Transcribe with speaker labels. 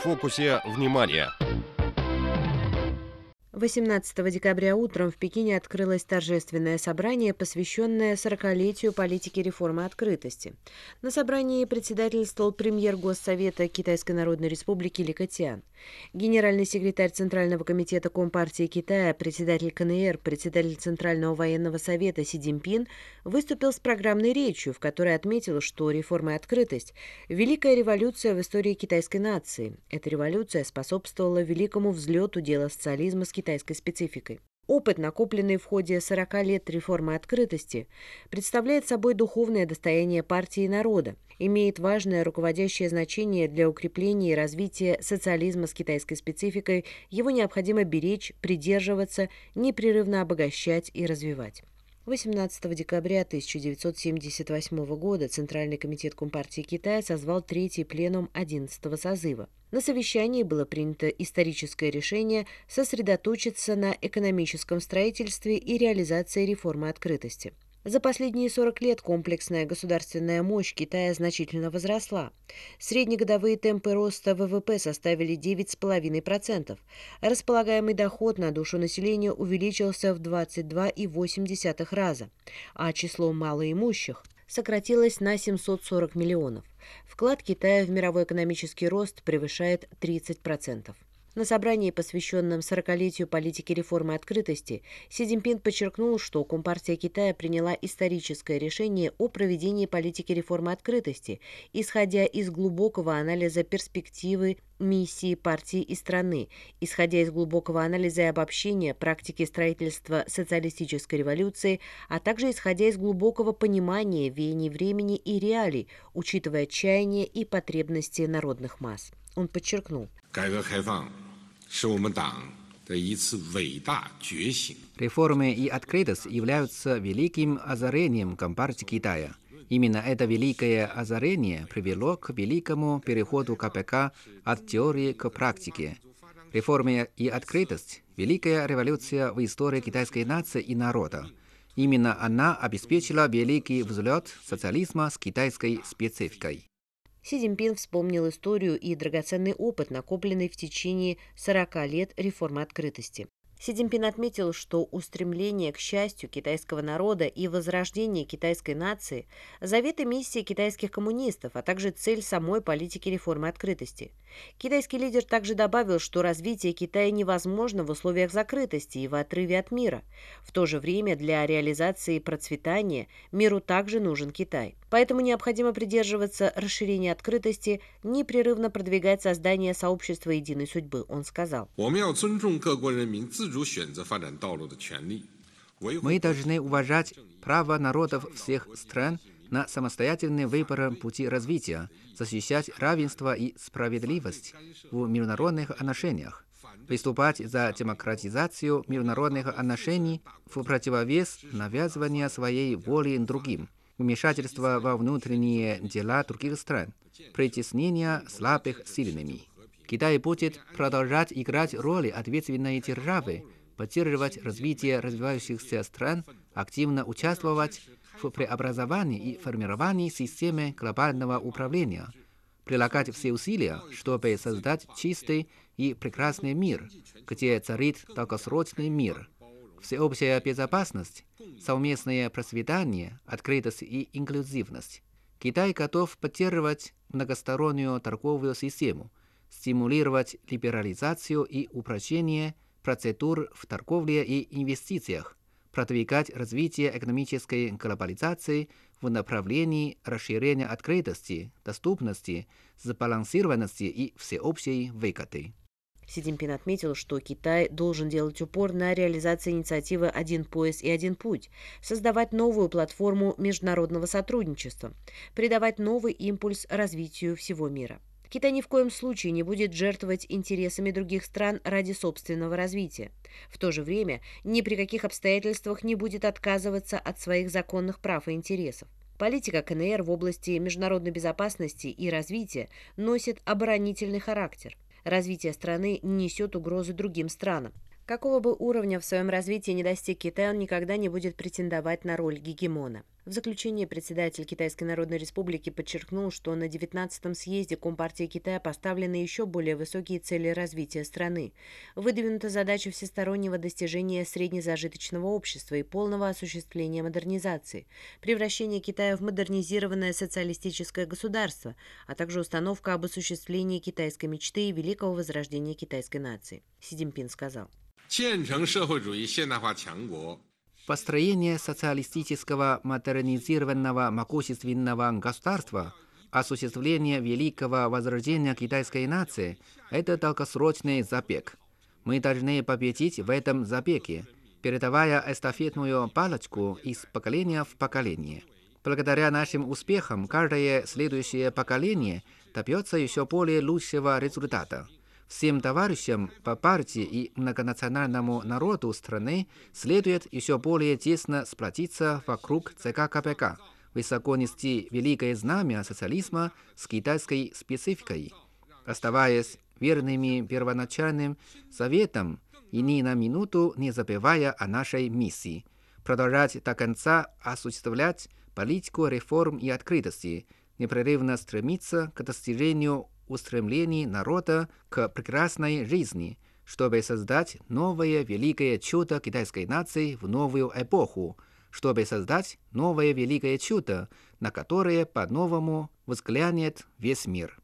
Speaker 1: фокусе внимания.
Speaker 2: 18 декабря утром в Пекине открылось торжественное собрание, посвященное 40-летию политики реформы открытости. На собрании председательствовал премьер Госсовета Китайской Народной Республики Ли Катиан. Генеральный секретарь Центрального комитета Компартии Китая, председатель КНР, председатель Центрального военного совета Си Цзиньпин выступил с программной речью, в которой отметил, что реформа и открытость – великая революция в истории китайской нации. Эта революция способствовала великому взлету дела социализма с китайской спецификой. Опыт, накопленный в ходе 40 лет реформы открытости, представляет собой духовное достояние партии и народа, имеет важное руководящее значение для укрепления и развития социализма с китайской спецификой, его необходимо беречь, придерживаться, непрерывно обогащать и развивать. 18 декабря 1978 года Центральный комитет Компартии Китая созвал третий пленум 11 созыва. На совещании было принято историческое решение сосредоточиться на экономическом строительстве и реализации реформы открытости. За последние 40 лет комплексная государственная мощь Китая значительно возросла. Среднегодовые темпы роста ВВП составили 9,5%. Располагаемый доход на душу населения увеличился в 22,8 раза, а число малоимущих сократилось на 740 миллионов. Вклад Китая в мировой экономический рост превышает 30%. На собрании, посвященном 40-летию политики реформы открытости, Си Цзиньпин подчеркнул, что Компартия Китая приняла историческое решение о проведении политики реформы открытости, исходя из глубокого анализа перспективы миссии партии и страны, исходя из глубокого анализа и обобщения практики строительства социалистической революции, а также исходя из глубокого понимания веяний времени и реалий, учитывая чаяния и потребности народных масс. Он подчеркнул.
Speaker 3: Реформы и открытость являются великим озарением Компартии Китая. Именно это великое озарение привело к великому переходу КПК от теории к практике. Реформы и открытость – великая революция в истории китайской нации и народа. Именно она обеспечила великий взлет социализма с китайской спецификой.
Speaker 2: Си Цзиньпин вспомнил историю и драгоценный опыт, накопленный в течение 40 лет реформы открытости. Си Цзиньпин отметил, что устремление к счастью китайского народа и возрождение китайской нации – заветы миссии китайских коммунистов, а также цель самой политики реформы открытости. Китайский лидер также добавил, что развитие Китая невозможно в условиях закрытости и в отрыве от мира. В то же время для реализации процветания миру также нужен Китай. Поэтому необходимо придерживаться расширения открытости, непрерывно продвигать создание сообщества единой судьбы, он сказал.
Speaker 3: Мы должны уважать право народов всех стран на самостоятельный выбор пути развития, защищать равенство и справедливость в международных отношениях, выступать за демократизацию международных отношений в противовес навязывания своей воли другим, вмешательства во внутренние дела других стран, притеснения слабых сильными. Китай будет продолжать играть роль ответственной державы, поддерживать развитие развивающихся стран, активно участвовать в преобразовании и формировании системы глобального управления, прилагать все усилия, чтобы создать чистый и прекрасный мир, где царит долгосрочный мир, всеобщая безопасность, совместное процветание, открытость и инклюзивность. Китай готов поддерживать многостороннюю торговую систему – стимулировать либерализацию и упрощение процедур в торговле и инвестициях, продвигать развитие экономической глобализации в направлении расширения открытости, доступности, сбалансированности и всеобщей выгоды.
Speaker 2: Си Цзиньпин отметил, что Китай должен делать упор на реализацию инициативы «Один пояс и один путь», создавать новую платформу международного сотрудничества, придавать новый импульс развитию всего мира. Китай ни в коем случае не будет жертвовать интересами других стран ради собственного развития. В то же время ни при каких обстоятельствах не будет отказываться от своих законных прав и интересов. Политика КНР в области международной безопасности и развития носит оборонительный характер. Развитие страны несет угрозы другим странам. Какого бы уровня в своем развитии не достиг Китай, он никогда не будет претендовать на роль гегемона. В заключение председатель Китайской Народной Республики подчеркнул, что на 19-м съезде Компартии Китая поставлены еще более высокие цели развития страны. Выдвинута задача всестороннего достижения среднезажиточного общества и полного осуществления модернизации, превращение Китая в модернизированное социалистическое государство, а также установка об осуществлении китайской мечты и великого возрождения китайской нации. Си Цзиньпин сказал.
Speaker 3: Построение социалистического модернизированного могущественного государства, осуществление великого возрождения китайской нации – это долгосрочный забег. Мы должны победить в этом забеге, передавая эстафетную палочку из поколения в поколение. Благодаря нашим успехам каждое следующее поколение добьется еще более лучшего результата. Всем товарищам по партии и многонациональному народу страны следует еще более тесно сплотиться вокруг ЦК КПК, высоко нести великое знамя социализма с китайской спецификой, оставаясь верными первоначальным советам и ни на минуту не забывая о нашей миссии, продолжать до конца осуществлять политику реформ и открытости, непрерывно стремиться к достижению устремлений народа к прекрасной жизни, чтобы создать новое великое чудо китайской нации в новую эпоху, чтобы создать новое великое чудо, на которое по-новому взглянет весь мир.